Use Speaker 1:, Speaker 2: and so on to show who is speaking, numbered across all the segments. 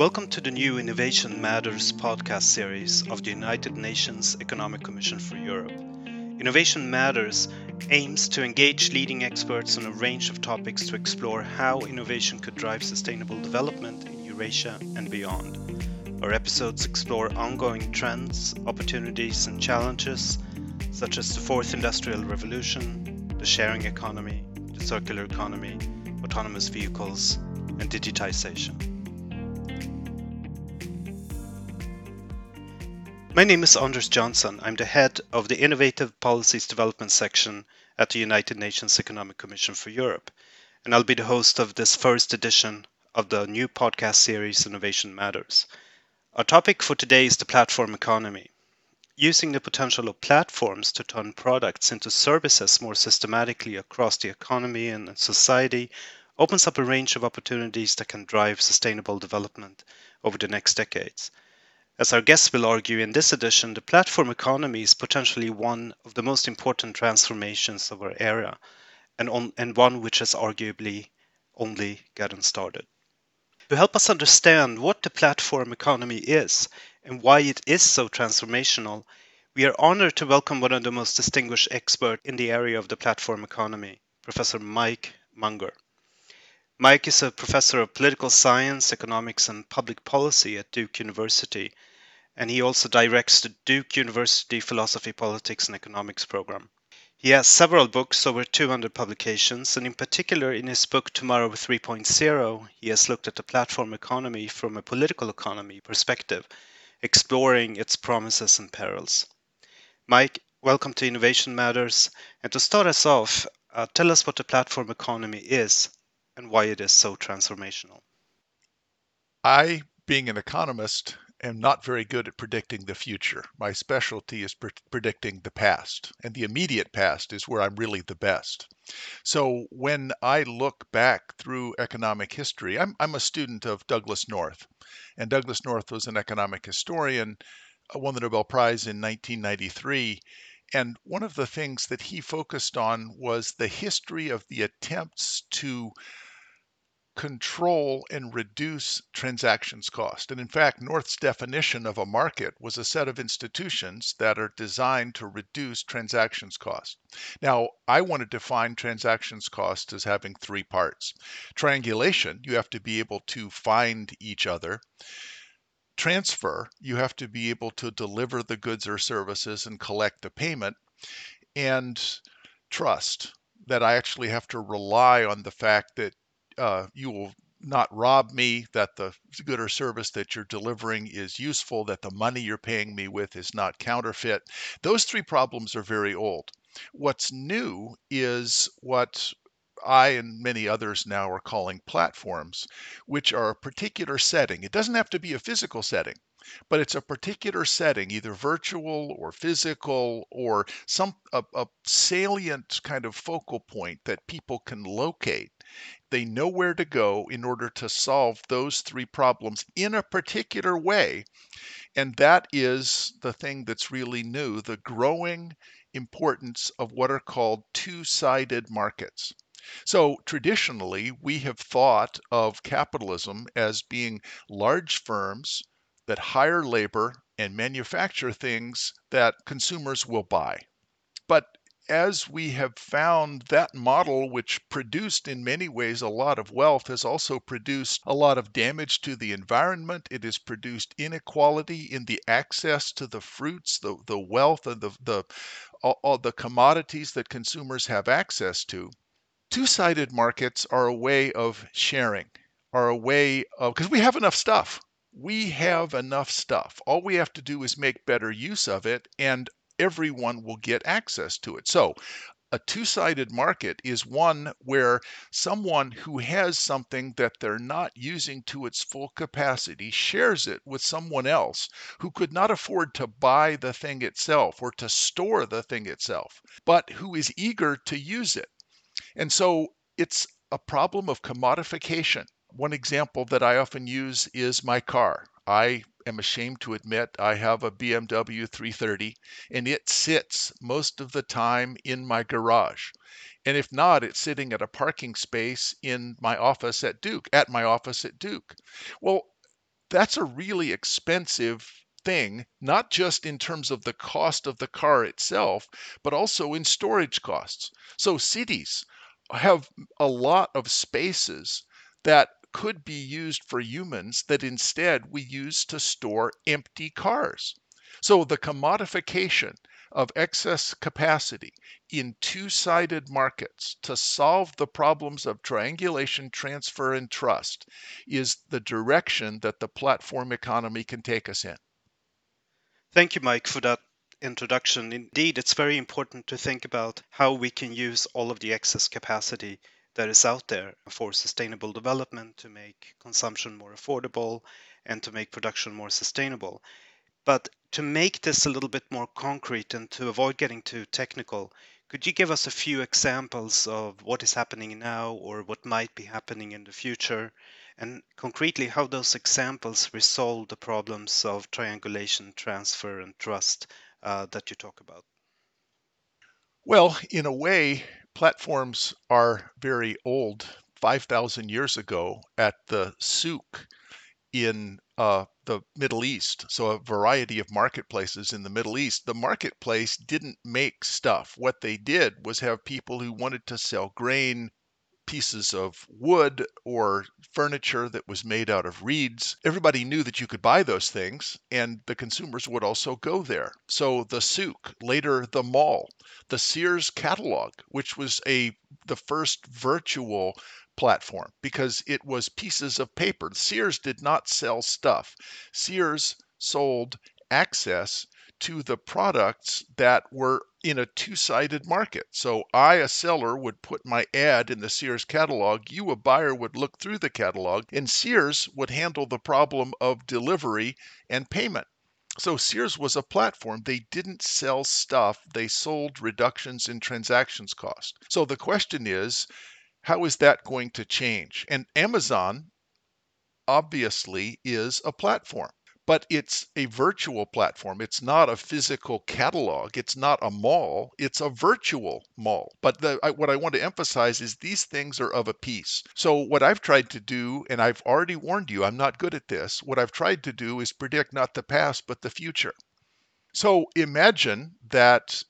Speaker 1: Welcome to the new Innovation Matters podcast series of the United Nations Economic Commission for Europe. Innovation Matters aims to engage leading experts on a range of topics to explore how innovation could drive sustainable development in Eurasia and beyond. Our episodes explore ongoing trends, opportunities, and challenges, such as the fourth industrial revolution, the sharing economy, the circular economy, autonomous vehicles, and digitization. My name is Anders Jonsson. I'm the head of the Innovative Policies Development section at the United Nations Economic Commission for Europe, and I'll be the host of this first edition of the new podcast series Innovation Matters. Our topic for today is the platform economy. Using the potential of platforms to turn products into services more systematically across the economy and society opens up a range of opportunities that can drive sustainable development over the next decades. As our guests will argue in this edition, the platform economy is potentially one of the most important transformations of our era, and, on, and one which has arguably only gotten started. To help us understand what the platform economy is and why it is so transformational, we are honored to welcome one of the most distinguished experts in the area of the platform economy, Professor Mike Munger. Mike is a professor of political science, economics, and public policy at Duke University and he also directs the Duke University Philosophy, Politics, and Economics program. He has several books, over 200 publications, and in particular in his book Tomorrow 3.0, he has looked at the platform economy from a political economy perspective, exploring its promises and perils. Mike, welcome to Innovation Matters. And to start us off, uh, tell us what the platform economy is and why it is so transformational.
Speaker 2: I, being an economist, am not very good at predicting the future. My specialty is pre- predicting the past, and the immediate past is where I'm really the best. So when I look back through economic history, I'm, I'm a student of Douglass North, and Douglass North was an economic historian, uh, won the Nobel Prize in 1993. And one of the things that he focused on was the history of the attempts to control and reduce transactions cost. And in fact, North's definition of a market was a set of institutions that are designed to reduce transactions cost. Now, I want to define transactions cost as having three parts. Triangulation, you have to be able to find each other. Transfer, you have to be able to deliver the goods or services and collect the payment. And trust, that I actually have to rely on the fact that uh, you will not rob me, that the good or service that you're delivering is useful, that the money you're paying me with is not counterfeit. Those three problems are very old. What's new is what I and many others now are calling platforms, which are a particular setting. It doesn't have to be a physical setting, but it's a particular setting, either virtual or physical or some a, a salient kind of focal point that people can locate they know where to go in order to solve those three problems in a particular way. And that is the thing that's really new the growing importance of what are called two sided markets. So traditionally, we have thought of capitalism as being large firms that hire labor and manufacture things that consumers will buy. But as we have found that model, which produced in many ways a lot of wealth, has also produced a lot of damage to the environment. It has produced inequality in the access to the fruits, the, the wealth, and the, the, all, all the commodities that consumers have access to. Two sided markets are a way of sharing, are a way of, because we have enough stuff we have enough stuff. All we have to do is make better use of it, and everyone will get access to it. So, a two sided market is one where someone who has something that they're not using to its full capacity shares it with someone else who could not afford to buy the thing itself or to store the thing itself, but who is eager to use it. And so it's a problem of commodification. One example that I often use is my car. I am ashamed to admit I have a BMW 330 and it sits most of the time in my garage. And if not, it's sitting at a parking space in my office at Duke, at my office at Duke. Well, that's a really expensive thing, not just in terms of the cost of the car itself, but also in storage costs. So cities have a lot of spaces that could be used for humans that instead we use to store empty cars. So the commodification of excess capacity in two-sided markets to solve the problems of triangulation, transfer, and trust is the direction that the platform economy can take us in.
Speaker 1: Thank you, Mike, for that introduction. Indeed, it's very important to think about how we can use all of the excess capacity that is out there for sustainable development to make consumption more affordable and to make production more sustainable. But to make this a little bit more concrete and to avoid getting too technical, could you give us a few examples of what is happening now or what might be happening in the future? And concretely, how those examples resolve the problems of triangulation, transfer, and trust uh, that you talk about?
Speaker 2: Well, in a way, platforms are very old. 5,000 years ago at the souk in uh, the Middle East, so a variety of marketplaces in the Middle East, the marketplace didn't make stuff. What they did was have people who wanted to sell grain, pieces of wood or furniture that was made out of reeds. Everybody knew that you could buy those things, and the consumers would also go there. So the souk, later the mall, the Sears catalog, which was a the first virtual platform because it was pieces of paper. Sears did not sell stuff. Sears sold access to the products that were in a two sided market. So I, a seller, would put my ad in the Sears catalog. You, a buyer, would look through the catalog, and Sears would handle the problem of delivery and payment. So Sears was a platform. They didn't sell stuff, they sold reductions in transactions cost. So the question is, how is that going to change? And Amazon obviously is a platform but it's a virtual platform. It's not a physical catalog. It's not a mall. It's a virtual mall. But the, I, what I want to emphasize is these things are of a piece. So, what I've tried to do, and I've already warned you, I'm not good at this, what I've tried to do is predict not the past, but the future. So, imagine that,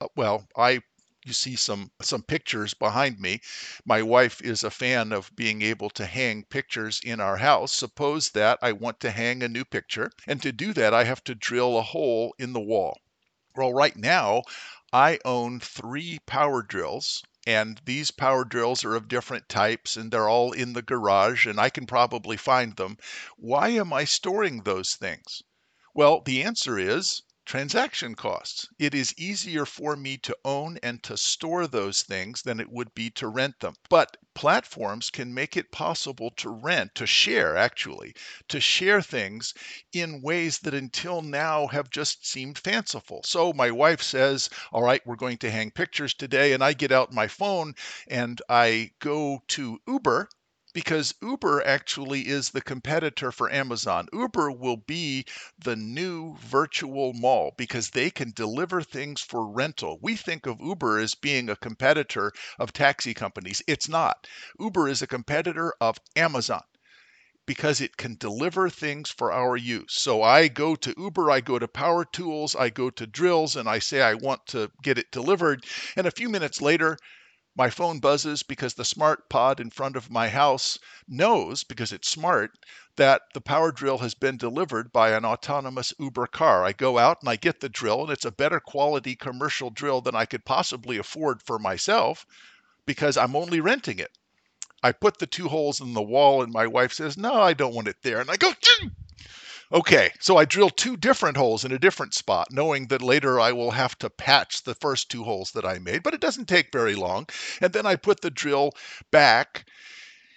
Speaker 2: uh, well, I you see some some pictures behind me. My wife is a fan of being able to hang pictures in our house. Suppose that I want to hang a new picture, and to do that I have to drill a hole in the wall. Well, right now I own three power drills and these power drills are of different types and they're all in the garage and I can probably find them. Why am I storing those things? Well, the answer is transaction costs. It is easier for me to own and to store those things than it would be to rent them. But platforms can make it possible to rent, to share actually, to share things in ways that until now have just seemed fanciful. So my wife says, All right, we're going to hang pictures today. And I get out my phone and I go to Uber because Uber actually is the competitor for Amazon. Uber will be the new virtual mall because they can deliver things for rental. We think of Uber as being a competitor of taxi companies. It's not. Uber is a competitor of Amazon because it can deliver things for our use. So I go to Uber, I go to Power Tools, I go to Drills, and I say I want to get it delivered. And a few minutes later, my phone buzzes because the smart pod in front of my house knows, because it's smart, that the power drill has been delivered by an autonomous Uber car. I go out and I get the drill, and it's a better quality commercial drill than I could possibly afford for myself because I'm only renting it. I put the two holes in the wall, and my wife says, No, I don't want it there. And I go, Okay, so I drill two different holes in a different spot, knowing that later I will have to patch the first two holes that I made, but it doesn't take very long. And then I put the drill back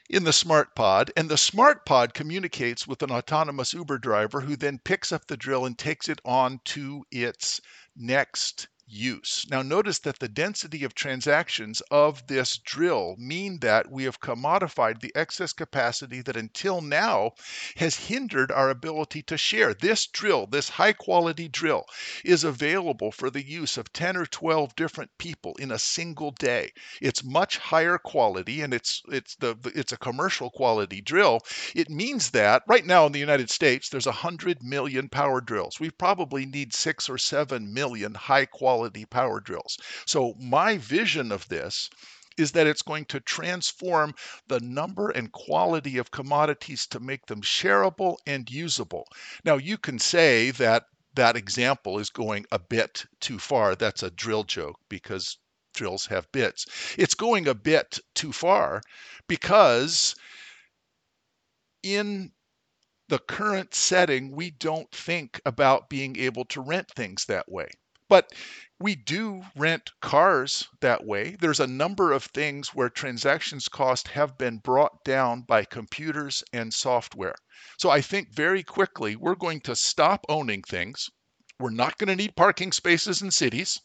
Speaker 2: in the smart pod, and the smart pod communicates with an autonomous Uber driver who then picks up the drill and takes it on to its next use. Now notice that the density of transactions of this drill mean that we have commodified the excess capacity that until now has hindered our ability to share. This drill, this high quality drill, is available for the use of 10 or 12 different people in a single day. It's much higher quality and it's it's the it's a commercial quality drill. It means that right now in the United States there's 100 million power drills. We probably need 6 or 7 million high quality power drills. So my vision of this is that it's going to transform the number and quality of commodities to make them shareable and usable. Now, you can say that that example is going a bit too far. That's a drill joke because drills have bits. It's going a bit too far because in the current setting, we don't think about being able to rent things that way. But we do rent cars that way. There's a number of things where transactions cost have been brought down by computers and software. So I think very quickly we're going to stop owning things. We're not going to need parking spaces in cities.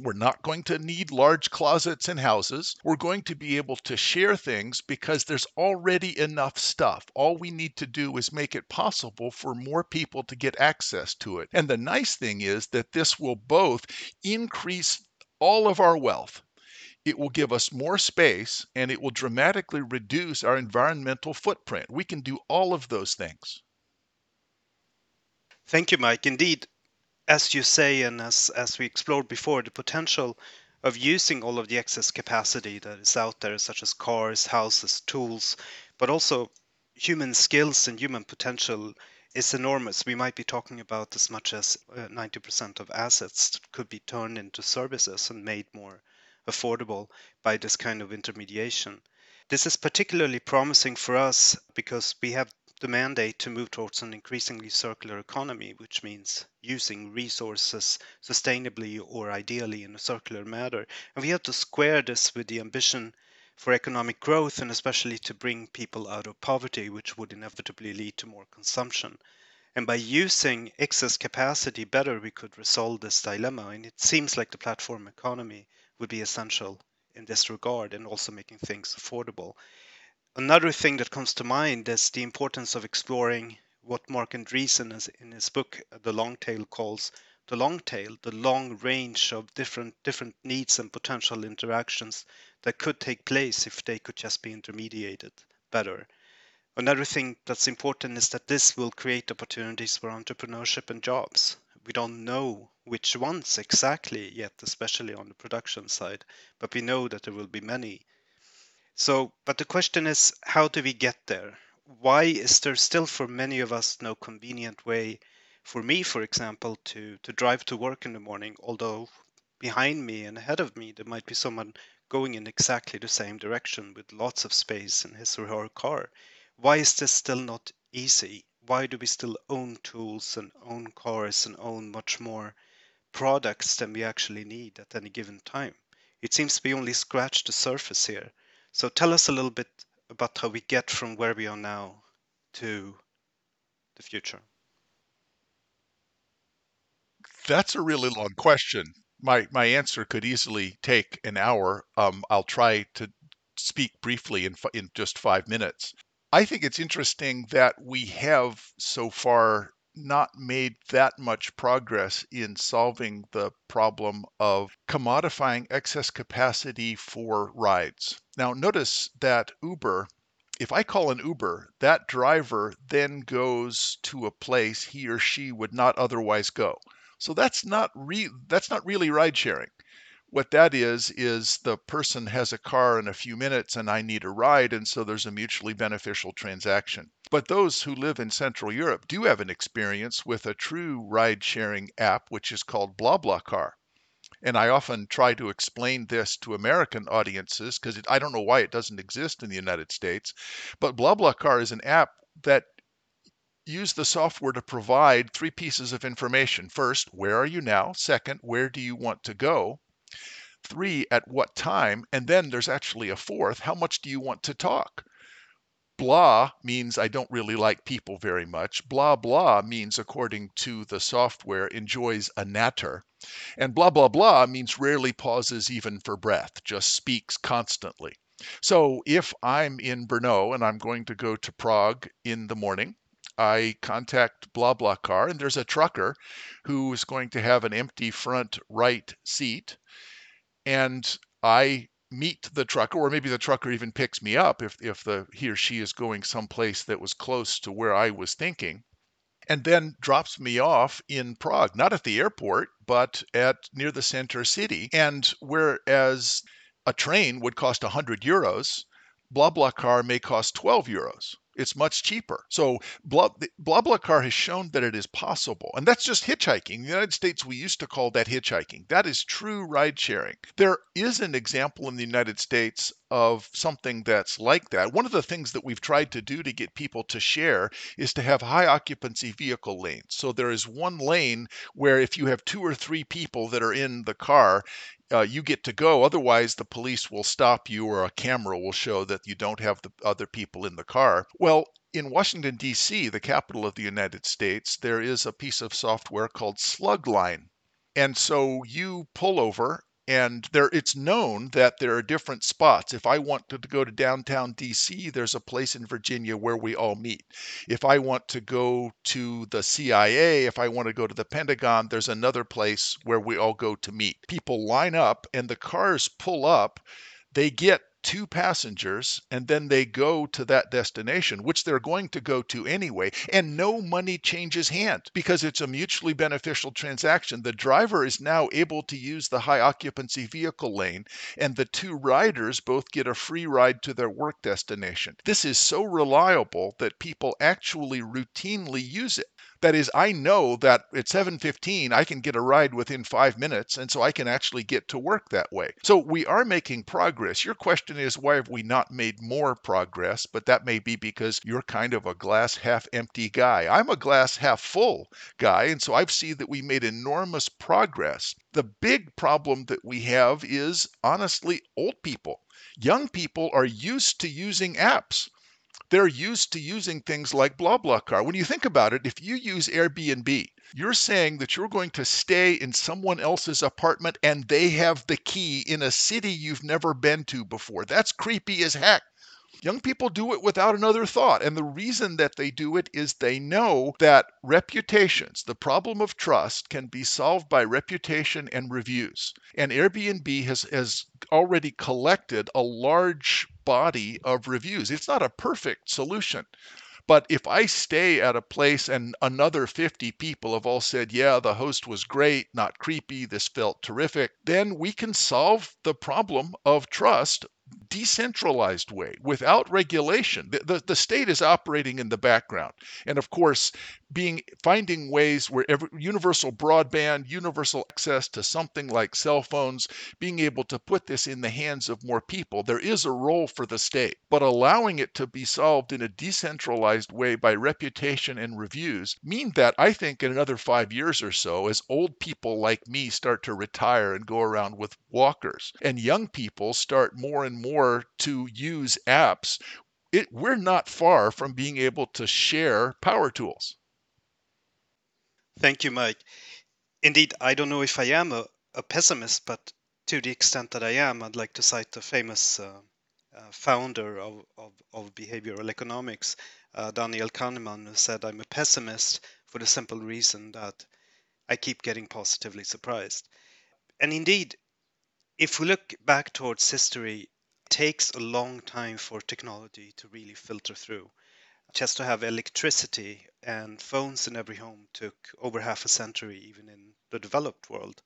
Speaker 2: We're not going to need large closets in houses. We're going to be able to share things because there's already enough stuff. All we need to do is make it possible for more people to get access to it. And the nice thing is that this will both increase all of our wealth. It will give us more space and it will dramatically reduce our environmental footprint. We can do all of those things.
Speaker 1: Thank you, Mike. Indeed, as you say, and as as we explored before, the potential of using all of the excess capacity that is out there, such as cars, houses, tools, but also human skills and human potential is enormous. We might be talking about as much as 90% uh, of assets could be turned into services and made more affordable by this kind of intermediation. This is particularly promising for us because we have the mandate to move towards an increasingly circular economy, which means using resources sustainably or ideally in a circular manner. And we have to square this with the ambition for economic growth and especially to bring people out of poverty, which would inevitably lead to more consumption. And by using excess capacity better, we could resolve this dilemma. And it seems like the platform economy would be essential in this regard and also making things affordable. Another thing that comes to mind is the importance of exploring what Marc Andreessen in his book uh, The Long Tail calls the long tail, the long range of different different needs and potential interactions that could take place if they could just be intermediated better. Another thing that's important is that this will create opportunities for entrepreneurship and jobs. We don't know which ones exactly yet, especially on the production side, but we know that there will be many. So, but the question is, how do we get there? Why is there still for many of us no convenient way, for me, for example, to, to drive to work in the morning, although behind me and ahead of me there might be someone going in exactly the same direction with lots of space in his or her car. Why is this still not easy? Why do we still own tools and own cars and own much more products than we actually need at any given time? It seems we only scratched the surface here. So tell us a little bit about how we get from where we are now to the future.
Speaker 2: That's a really long question. My my answer could easily take an hour. Um, I'll try to speak briefly in in just five minutes. I think it's interesting that we have so far not made that much progress in solving the problem of commodifying excess capacity for rides. Now, notice that Uber, if I call an Uber, that driver then goes to a place he or she would not otherwise go. So that's not re- that's not really ride sharing what that is is the person has a car in a few minutes and I need a ride, and so there's a mutually beneficial transaction. But those who live in Central Europe do have an experience with a true ride sharing app, which is called BlaBlaCar. And I often try to explain this to American audiences because I don't know why it doesn't exist in the United States. But BlaBlaCar is an app that use the software to provide three pieces of information. First, where are you now? Second, where do you want to go? Three, at what time? And then there's actually a fourth, how much do you want to talk? blah means I don't really like people very much. Blah blah means, according to the software, enjoys a natter. And blah blah blah means rarely pauses even for breath, just speaks constantly. So if I'm in Brno and I'm going to go to Prague in the morning, I contact BlaBlaCar, and there's a trucker who is going to have an empty front right seat. And I meet the trucker, or maybe the trucker even picks me up if, if the he or she is going someplace that was close to where I was thinking, and then drops me off in Prague, not at the airport, but at near the center city. And whereas a train would cost 100 euros, BlaBlaCar may cost 12 euros. It's much cheaper. So BlaBlaCar has shown that it is possible. And that's just hitchhiking. In the United States, we used to call that hitchhiking. That is true ride sharing. There is an example in the United States of something that's like that. One of the things that we've tried to do to get people to share is to have high occupancy vehicle lanes. So there is one lane where if you have two or three people that are in the car, uh, you get to go. Otherwise, the police will stop you or a camera will show that you don't have the other people in the car. Well, in Washington, D.C., the capital of the United States, there is a piece of software called Slugline. And so you pull over and there it's known that there are different spots. If i want to, go to downtown dc there's a place in virginia where we all meet. If i want to go to the cia if i want to go to the pentagon there's another place where we all go to meet. People line up and the cars pull up. They get two passengers and then they go to that destination, which they're going to go to anyway, and no money changes hands because it's a mutually beneficial transaction. The driver is now able to use the high occupancy vehicle lane, and the two riders both get a free ride to their work destination. This is so reliable that people actually routinely use it. That is, I know that at 7:15 I can get a ride within 5 minutes and so I can actually get to work that way. So we are making progress. Your question is why have we not made more progress? But that may be because you're kind of a glass half empty guy. I'm a glass half full guy and so I've seen that we made enormous progress. The big problem that we have is honestly old people. Young people are used to using apps they're used to using things like BlaBlaCar. When you think about it, if you use Airbnb, you're saying that you're going to stay in someone else's apartment and they have the key in a city you've never been to before. That's creepy as heck. Young people do it without another thought. And the reason that they do it is they know that reputations, the problem of trust, can be solved by reputation and reviews. And Airbnb has, has already collected a large body of reviews. It's not a perfect solution. But if I stay at a place and another 50 people have all said, yeah, the host was great, not creepy, this felt terrific, then we can solve the problem of trust decentralized way without regulation. The, the, the, state is operating in the background. And of course, being finding ways where every, universal broadband, universal access to something like cell phones, being able to put this in the hands of more people. There is a role for the state, but allowing it to be solved in a decentralized way by reputation and reviews mean that I think in another five years or so, as old people like me start to retire and go around with walkers, and young people start more and more to use apps, it, we're not far from being able to share power tools.
Speaker 1: Thank you, Mike. Indeed, I don't know if I am a, a pessimist, but to the extent that I am, I'd like to cite the famous uh, uh, founder of, of, of, behavioral economics, uh, Daniel Kahneman, who said, I'm a pessimist for the simple reason that I keep getting positively surprised. And indeed, if we look back towards history, it takes a long time for technology to really filter through. Just to have electricity and phones in every home took over half a century, even in the developed world.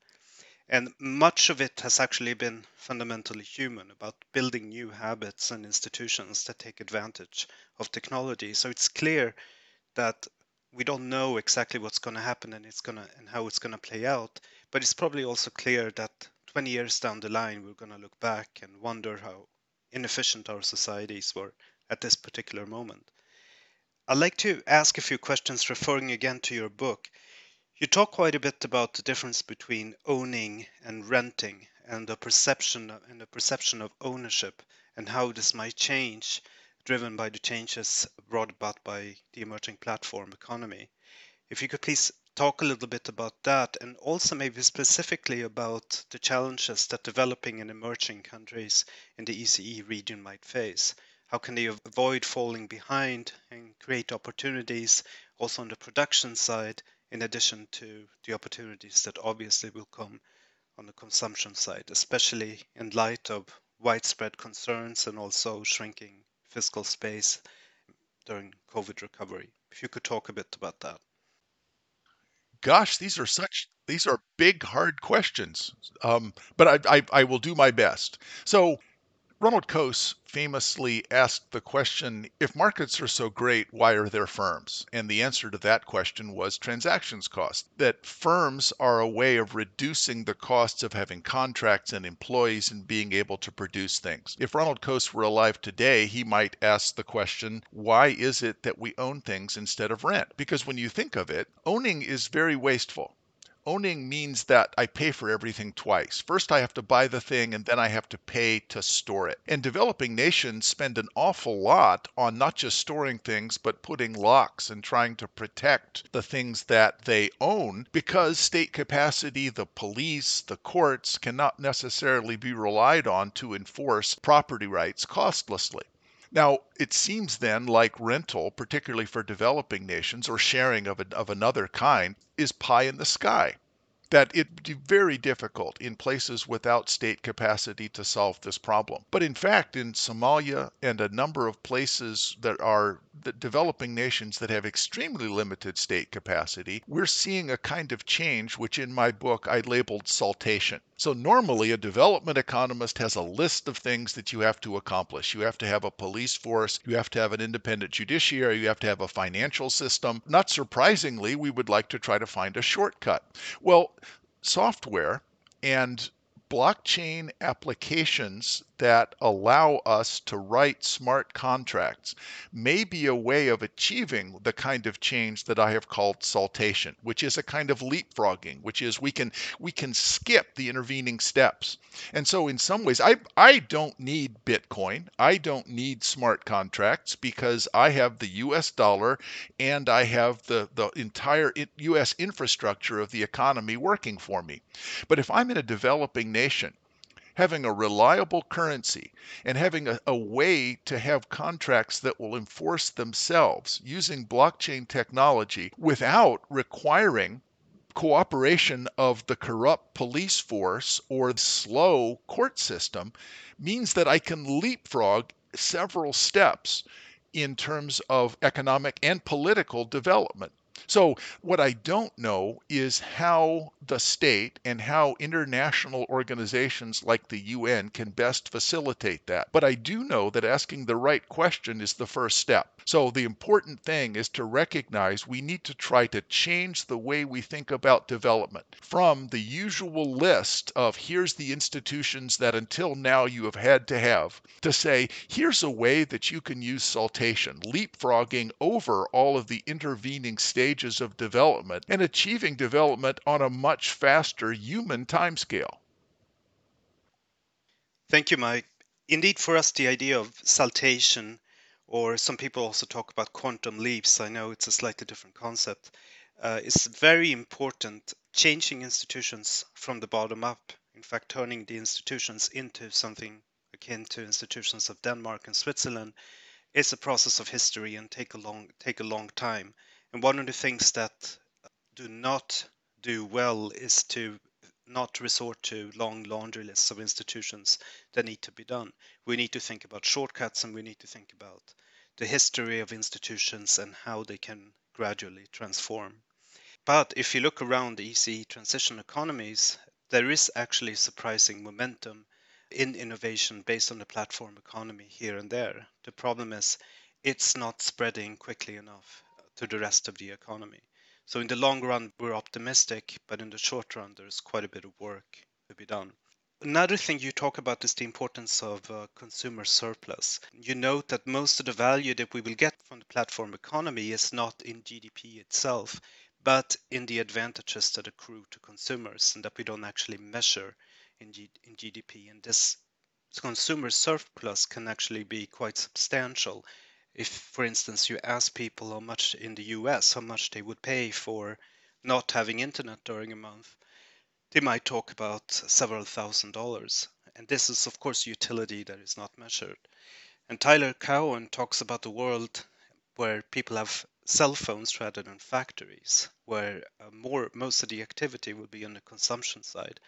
Speaker 1: And much of it has actually been fundamentally human about building new habits and institutions that take advantage of technology. So it's clear that we don't know exactly what's going to happen and it's going to and how it's going to play out. But it's probably also clear that 20 years down the line, we're going to look back and wonder how inefficient our societies were at this particular moment. I'd like to ask a few questions referring again to your book. You talk quite a bit about the difference between owning and renting and the perception and the perception of ownership and how this might change driven by the changes brought about by the emerging platform economy. If you could please talk a little bit about that and also maybe specifically about the challenges that developing and emerging countries in the ECE region might face. How can they avoid falling behind and create opportunities also on the production side, in addition to the opportunities that obviously will come on the consumption side, especially in light of widespread concerns and also shrinking fiscal space during COVID recovery? If you could talk a bit about that.
Speaker 2: Gosh, these are such these are big, hard questions. Um, but I, I, I will do my best. So Ronald Coase famously asked the question if markets are so great, why are there firms? And the answer to that question was transactions cost. That firms are a way of reducing the costs of having contracts and employees and being able to produce things. If Ronald Coase were alive today, he might ask the question why is it that we own things instead of rent? Because when you think of it, owning is very wasteful owning means that I pay for everything twice. First, I have to buy the thing and then I have to pay to store it. And developing nations spend an awful lot on not just storing things, but putting locks and trying to protect the things that they own because state capacity, the police, the courts cannot necessarily be relied on to enforce property rights costlessly. Now, it seems then like rental, particularly for developing nations or sharing of, a, of another kind, is pie in the sky that it'd be very difficult in places without state capacity to solve this problem. But in fact, in Somalia and a number of places that are developing nations that have extremely limited state capacity, we're seeing a kind of change which in my book I labeled saltation. So normally a development economist has a list of things that you have to accomplish. You have to have a police force, you have to have an independent judiciary, you have to have a financial system. Not surprisingly, we would like to try to find a shortcut. Well, software and blockchain applications that allow us to write smart contracts may be a way of achieving the kind of change that I have called saltation, which is a kind of leapfrogging, which is we can we can skip the intervening steps. And so in some ways I I don't need Bitcoin. I don't need smart contracts because I have the US dollar and I have the the entire US infrastructure of the economy working for me. But if I'm in a developing nation having a reliable currency and having a, a, way to have contracts that will enforce themselves using blockchain technology without requiring cooperation of the corrupt police force or slow court system means that I can leapfrog several steps in terms of economic and political development. So, what I don't know is how the state and how international organizations like the UN can best facilitate that. But I do know that asking the right question is the first step. So, the important thing is to recognize we need to try to change the way we think about development from the usual list of here's the institutions that until now you have had to have to say here's a way that you can use saltation, leapfrogging over all of the intervening stages of development and achieving development on a much faster human timescale.
Speaker 1: Thank you, Mike. Indeed, for us, the idea of saltation or some people also talk about quantum leaps. I know it's a slightly different concept. Uh, it's very important changing institutions from the bottom up. In fact, turning the institutions into something akin to institutions of Denmark and Switzerland is a process of history and take a long take a long time. And one of the things that do not do well is to not resort to long laundry lists of institutions that need to be done. We need to think about shortcuts and we need to think about the history of institutions and how they can gradually transform. But if you look around the ECE transition economies, there is actually surprising momentum in innovation based on the platform economy here and there. The problem is it's not spreading quickly enough to the rest of the economy. So in the long run, we're optimistic, but in the short run, there's quite a bit of work to be done. Another thing you talk about is the importance of uh, consumer surplus. You note that most of the value that we will get from the platform economy is not in GDP itself, but in the advantages that accrue to consumers and that we don't actually measure in, G- in GDP. And this consumer surplus can actually be quite substantial. If, for instance, you ask people how much in the US, how much they would pay for not having internet during a month, they might talk about several thousand dollars. And this is, of course, utility that is not measured. And Tyler Cowen talks about the world where people have cell phones rather than factories, where uh, more most of the activity will be on the consumption side.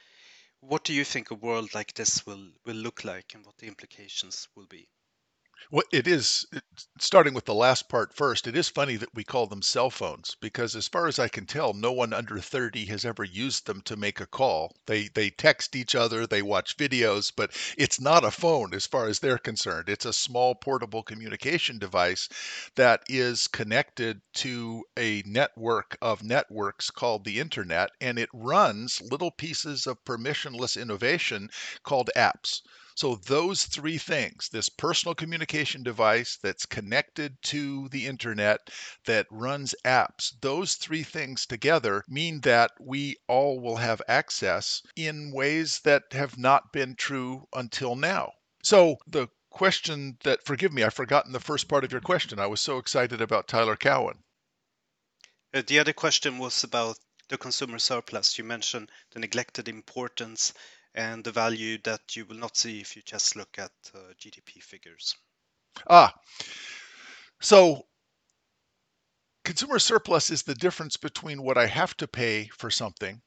Speaker 1: What do you think a world like this will will look like, and what the implications will be?
Speaker 2: Well, it is starting with the last part first. It is funny that we call them cell phones because, as far as I can tell, no one under 30 has ever used them to make a call. They they text each other, they watch videos, but it's not a phone as far as they're concerned. It's a small portable communication device that is connected to a network of networks called the internet, and it runs little pieces of permissionless innovation called apps. So those three things, this personal communication device that's connected to the internet that runs apps, those three things together mean that we all will have access in ways that have not been true until now. So the question that forgive me, I've forgotten the first part of your question. I was so excited about Tyler Cowen.
Speaker 1: Uh, the other question was about the consumer surplus. You mentioned the neglected importance and the value that you will not see if you just look at uh, GDP figures.
Speaker 2: Ah, so consumer surplus is the difference between what I have to pay for something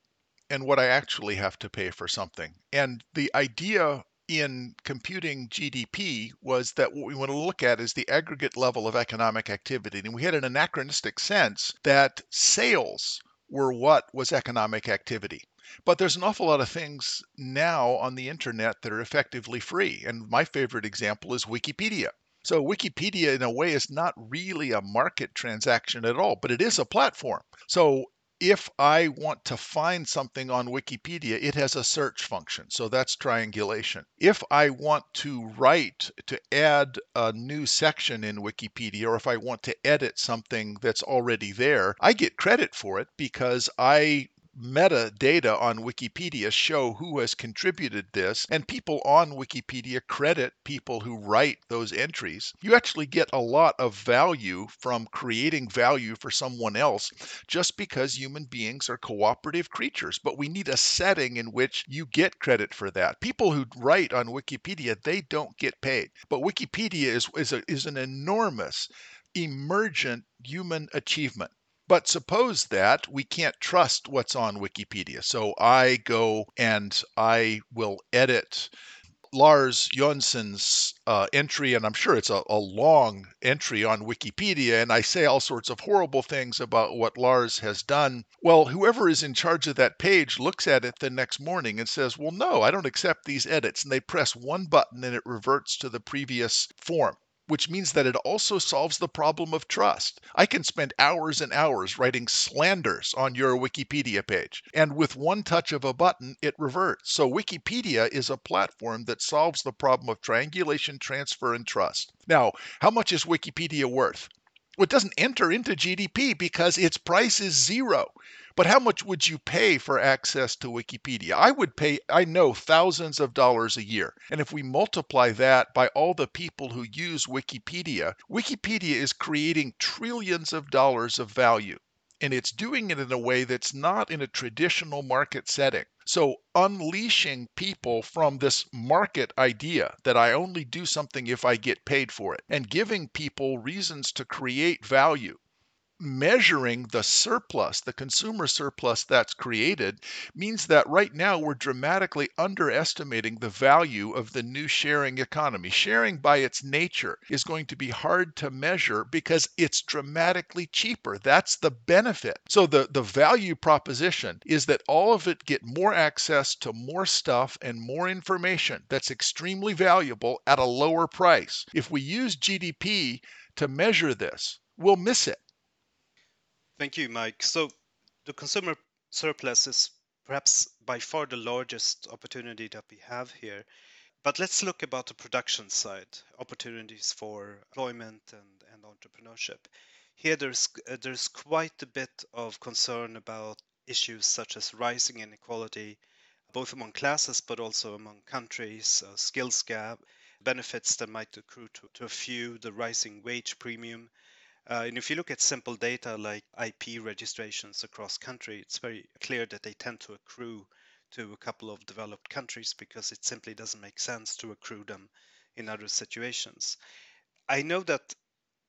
Speaker 2: and what I actually have to pay for something. And the idea in computing GDP was that what we want to look at is the aggregate level of economic activity. And we had an anachronistic sense that sales were what was economic activity. But there's an awful lot of things now on the internet that are effectively free. And my favorite example is Wikipedia. So Wikipedia, in a way, is not really a market transaction at all, but it is a platform. So if I want to find something on Wikipedia, it has a search function. So that's triangulation. If I want to write to add a new section in Wikipedia, or if I want to edit something that's already there, I get credit for it because I metadata on Wikipedia show who has contributed this, and people on Wikipedia credit people who write those entries. You actually get a lot of value from creating value for someone else just because human beings are cooperative creatures. But we need a setting in which you get credit for that. People who write on Wikipedia, they don't get paid. But Wikipedia is, is, a, is an enormous emergent human achievement. But suppose that we can't trust what's on Wikipedia. So I go and I will edit Lars Jonsson's uh, entry, and I'm sure it's a, a, long entry on Wikipedia, and I say all sorts of horrible things about what Lars has done. Well, whoever is in charge of that page looks at it the next morning and says, Well, no, I don't accept these edits. And they press one button and it reverts to the previous form which means that it also solves the problem of trust. I can spend hours and hours writing slanders on your Wikipedia page, and with one touch of a button, it reverts. So, Wikipedia is a platform that solves the problem of triangulation, transfer, and trust. Now, how much is Wikipedia worth? Well, it doesn't enter into GDP because its price is zero. But how much would you pay for access to Wikipedia? I would pay, I know, thousands of dollars a year. And if we multiply that by all the people who use Wikipedia, Wikipedia is creating trillions of dollars of value. And it's doing it in a way that's not in a traditional market setting. So, unleashing people from this market idea that I only do something if I get paid for it and giving people reasons to create value measuring the surplus, the consumer surplus that's created, means that right now we're dramatically underestimating the value of the new sharing economy. Sharing by its nature is going to be hard to measure because it's dramatically cheaper. That's the benefit. So the, the value proposition is that all of it get more access to more stuff and more information that's extremely valuable at a lower price. If we use GDP to measure this, we'll miss it.
Speaker 1: Thank you, Mike. So the consumer surplus is perhaps by far the largest opportunity that we have here. But let's look about the production side, opportunities for employment and, and entrepreneurship. Here there's uh, there's quite a bit of concern about issues such as rising inequality, both among classes but also among countries, uh, skills gap, benefits that might accrue to, to a few, the rising wage premium. Uh, and if you look at simple data like IP registrations across country, it's very clear that they tend to accrue to a couple of developed countries because it simply doesn't make sense to accrue them in other situations. I know that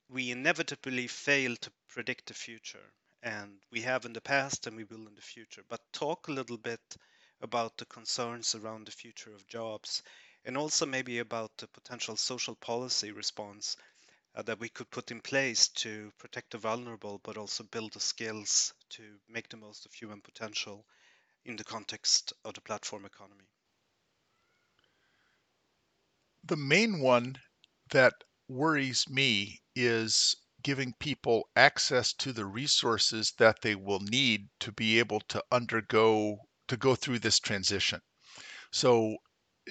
Speaker 1: we inevitably fail to predict the future, and we have in the past and we will in the future. But talk a little bit about the concerns around the future of jobs and also maybe about the potential social policy response uh, that we could put in place to protect the vulnerable, but also build the skills to make the most of human potential in the context of the platform economy.
Speaker 2: The main one that worries me is giving people access to the resources that they will need to be able to undergo to go through this transition. So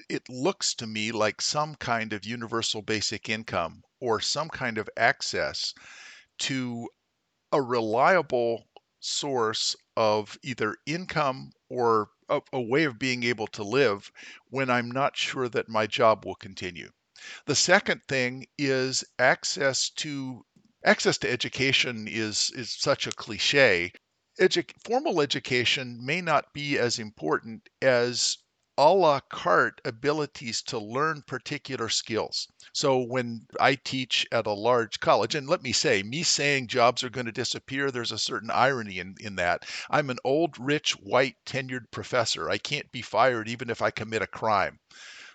Speaker 2: it looks to me like some kind of universal basic income or some kind of access to a reliable source of either income or a, a, way of being able to live when I'm not sure that my job will continue. The second thing is access to access to education is is such a cliche. Edu- formal education may not be as important as a la carte abilities to learn particular skills. So when I teach at a large college, and let me say, me saying jobs are going to disappear, there's a certain irony in, in that. I'm an old, rich, white, tenured professor. I can't be fired even if I commit a crime.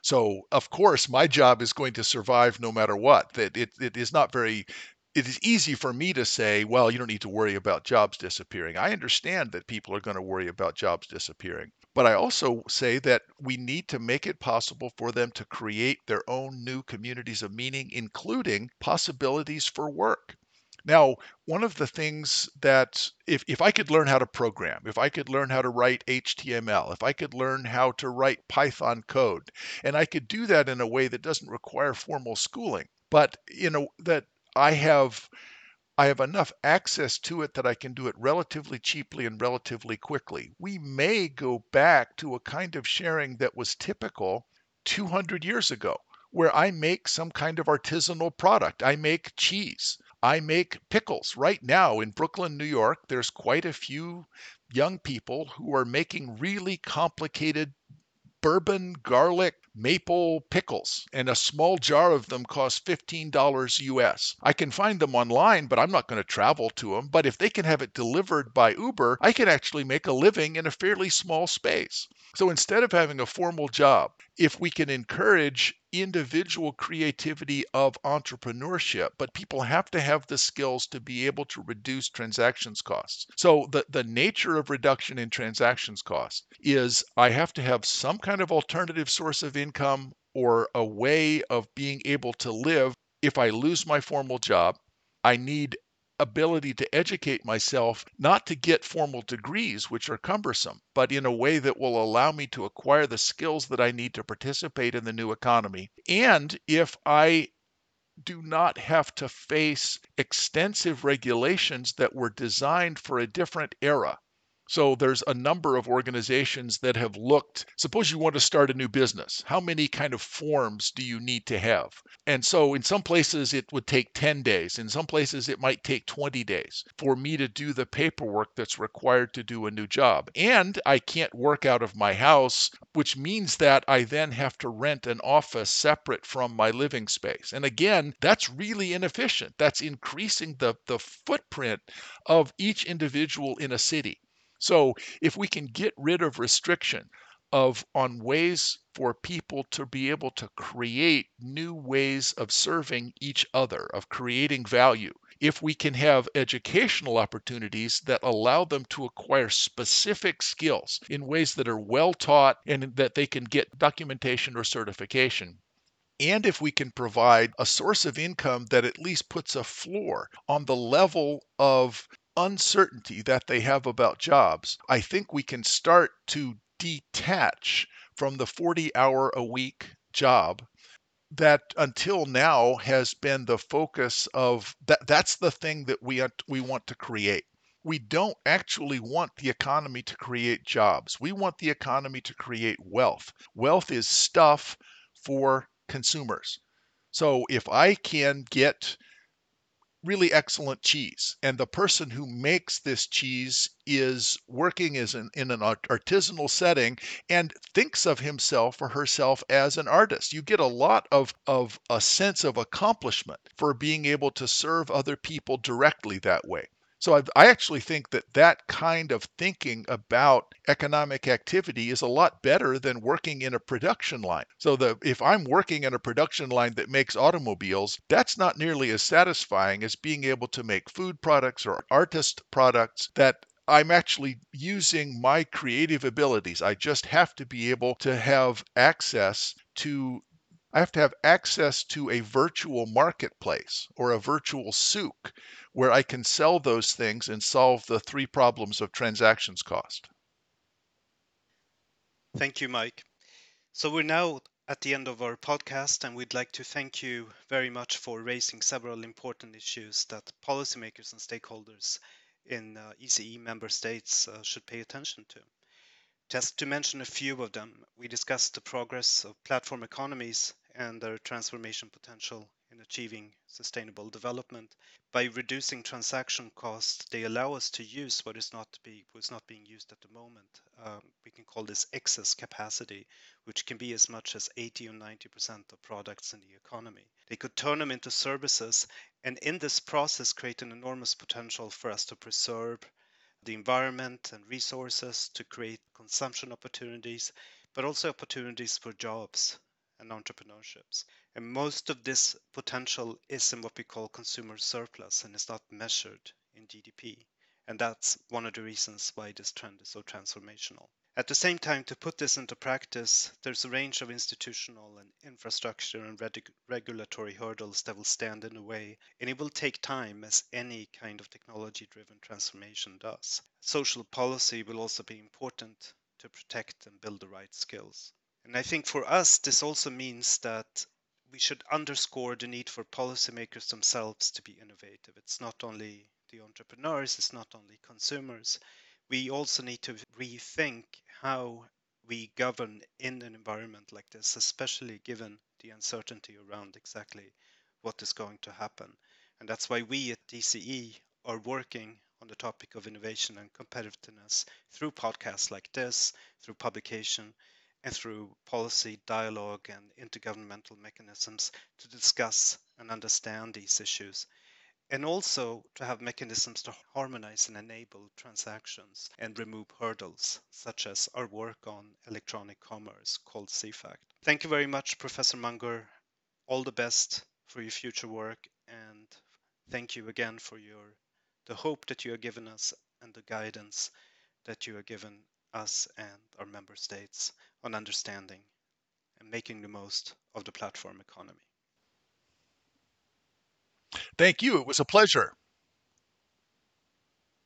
Speaker 2: So, of course, my job is going to survive no matter what. That it, it is not very it is easy for me to say, well, you don't need to worry about jobs disappearing. I understand that people are going to worry about jobs disappearing. But I also say that we need to make it possible for them to create their own new communities of meaning, including possibilities for work. Now, one of the things that if, if I could learn how to program, if I could learn how to write HTML, if I could learn how to write Python code, and I could do that in a way that doesn't require formal schooling, but you know that I have I have enough access to it that I can do it relatively cheaply and relatively quickly. We may go back to a kind of sharing that was typical 200 years ago where I make some kind of artisanal product. I make cheese. I make pickles. Right now in Brooklyn, New York, there's quite a few young people who are making really complicated bourbon, garlic, maple pickles, and a small jar of them costs $15 US. I can find them online, but I'm not going to travel to them. But if they can have it delivered by Uber, I can actually make a living in a fairly small space. So instead of having a formal job, if we can encourage individual creativity of entrepreneurship, but people have to have the skills to be able to reduce transactions costs. So the, the nature of reduction in transactions costs is I have to have some kind of alternative source of income or a way of being able to live if I lose my formal job. I need ability to educate myself, not to get formal degrees, which are cumbersome, but in a way that will allow me to acquire the skills that I need to participate in the new economy. And if I do not have to face extensive regulations that were designed for a different era. So there's a number of organizations that have looked. Suppose you want to start a new business. How many kind of forms do you need to have? And so in some places it would take 10 days. In some places it might take 20 days for me to do the paperwork that's required to do a new job. And I can't work out of my house, which means that I then have to rent an office separate from my living space. And again, that's really inefficient. That's increasing the, the footprint of each individual in a city. So if we can get rid of restriction of on ways for people to be able to create new ways of serving each other, of creating value, if we can have educational opportunities that allow them to acquire specific skills in ways that are well taught and that they can get documentation or certification, and if we can provide a source of income that at least puts a floor on the level of uncertainty that they have about jobs, I think we can start to detach from the 40 hour a week job that until now has been the focus of that that's the thing that we we want to create we don't actually want the economy to create jobs. We want the economy to create wealth. Wealth is stuff for consumers. So if I can get really excellent cheese. And the person who makes this cheese is working as an, in an artisanal setting and thinks of himself or herself as an artist. You get a lot of, of a sense of accomplishment for being able to serve other people directly that way. So I, I, actually think that that kind of thinking about economic activity is a lot better than working in a production line. So the if I'm working in a production line that makes automobiles, that's not nearly as satisfying as being able to make food products or artist products that I'm actually using my creative abilities. I just have to be able to have access to I have to have access to a virtual marketplace or a virtual souk where I can sell those things and solve the three problems of transactions cost.
Speaker 1: Thank you, Mike. So we're now at the end of our podcast, and we'd like to thank you very much for raising several important issues that policymakers and stakeholders in uh, ECE member states uh, should pay attention to. Just to mention a few of them, we discussed the progress of platform economies and their transformation potential in achieving sustainable development. By reducing transaction costs, they allow us to use what is not be what is not being used at the moment. Um, we can call this excess capacity, which can be as much as 80 or 90 percent of products in the economy. They could turn them into services, and in this process, create an enormous potential for us to preserve the environment and resources to create consumption opportunities, but also opportunities for jobs and entrepreneurships. And most of this potential is in what we call consumer surplus and is not measured in GDP. And that's one of the reasons why this trend is so transformational. At the same time, to put this into practice, there's a range of institutional and infrastructure and reg- regulatory hurdles that will stand in the way, and it will take time as any kind of technology driven transformation does. Social policy will also be important to protect and build the right skills. And I think for us, this also means that we should underscore the need for policymakers themselves to be innovative. It's not only the entrepreneurs, it's not only consumers, we also need to rethink how we govern in an environment like this, especially given the uncertainty around exactly what is going to happen. And that's why we at DCE are working on the topic of innovation and competitiveness through podcasts like this, through publication, and through policy dialogue and intergovernmental mechanisms to discuss and understand these issues and also to have mechanisms to harmonize and enable transactions and remove hurdles, such as our work on electronic commerce called CEFACT. Thank you very much, Professor Munger. All the best for your future work, and thank you again for your the hope that you have given us and the guidance that you have given us and our member states on understanding and making the most of the platform economy.
Speaker 2: Thank you. It was a pleasure.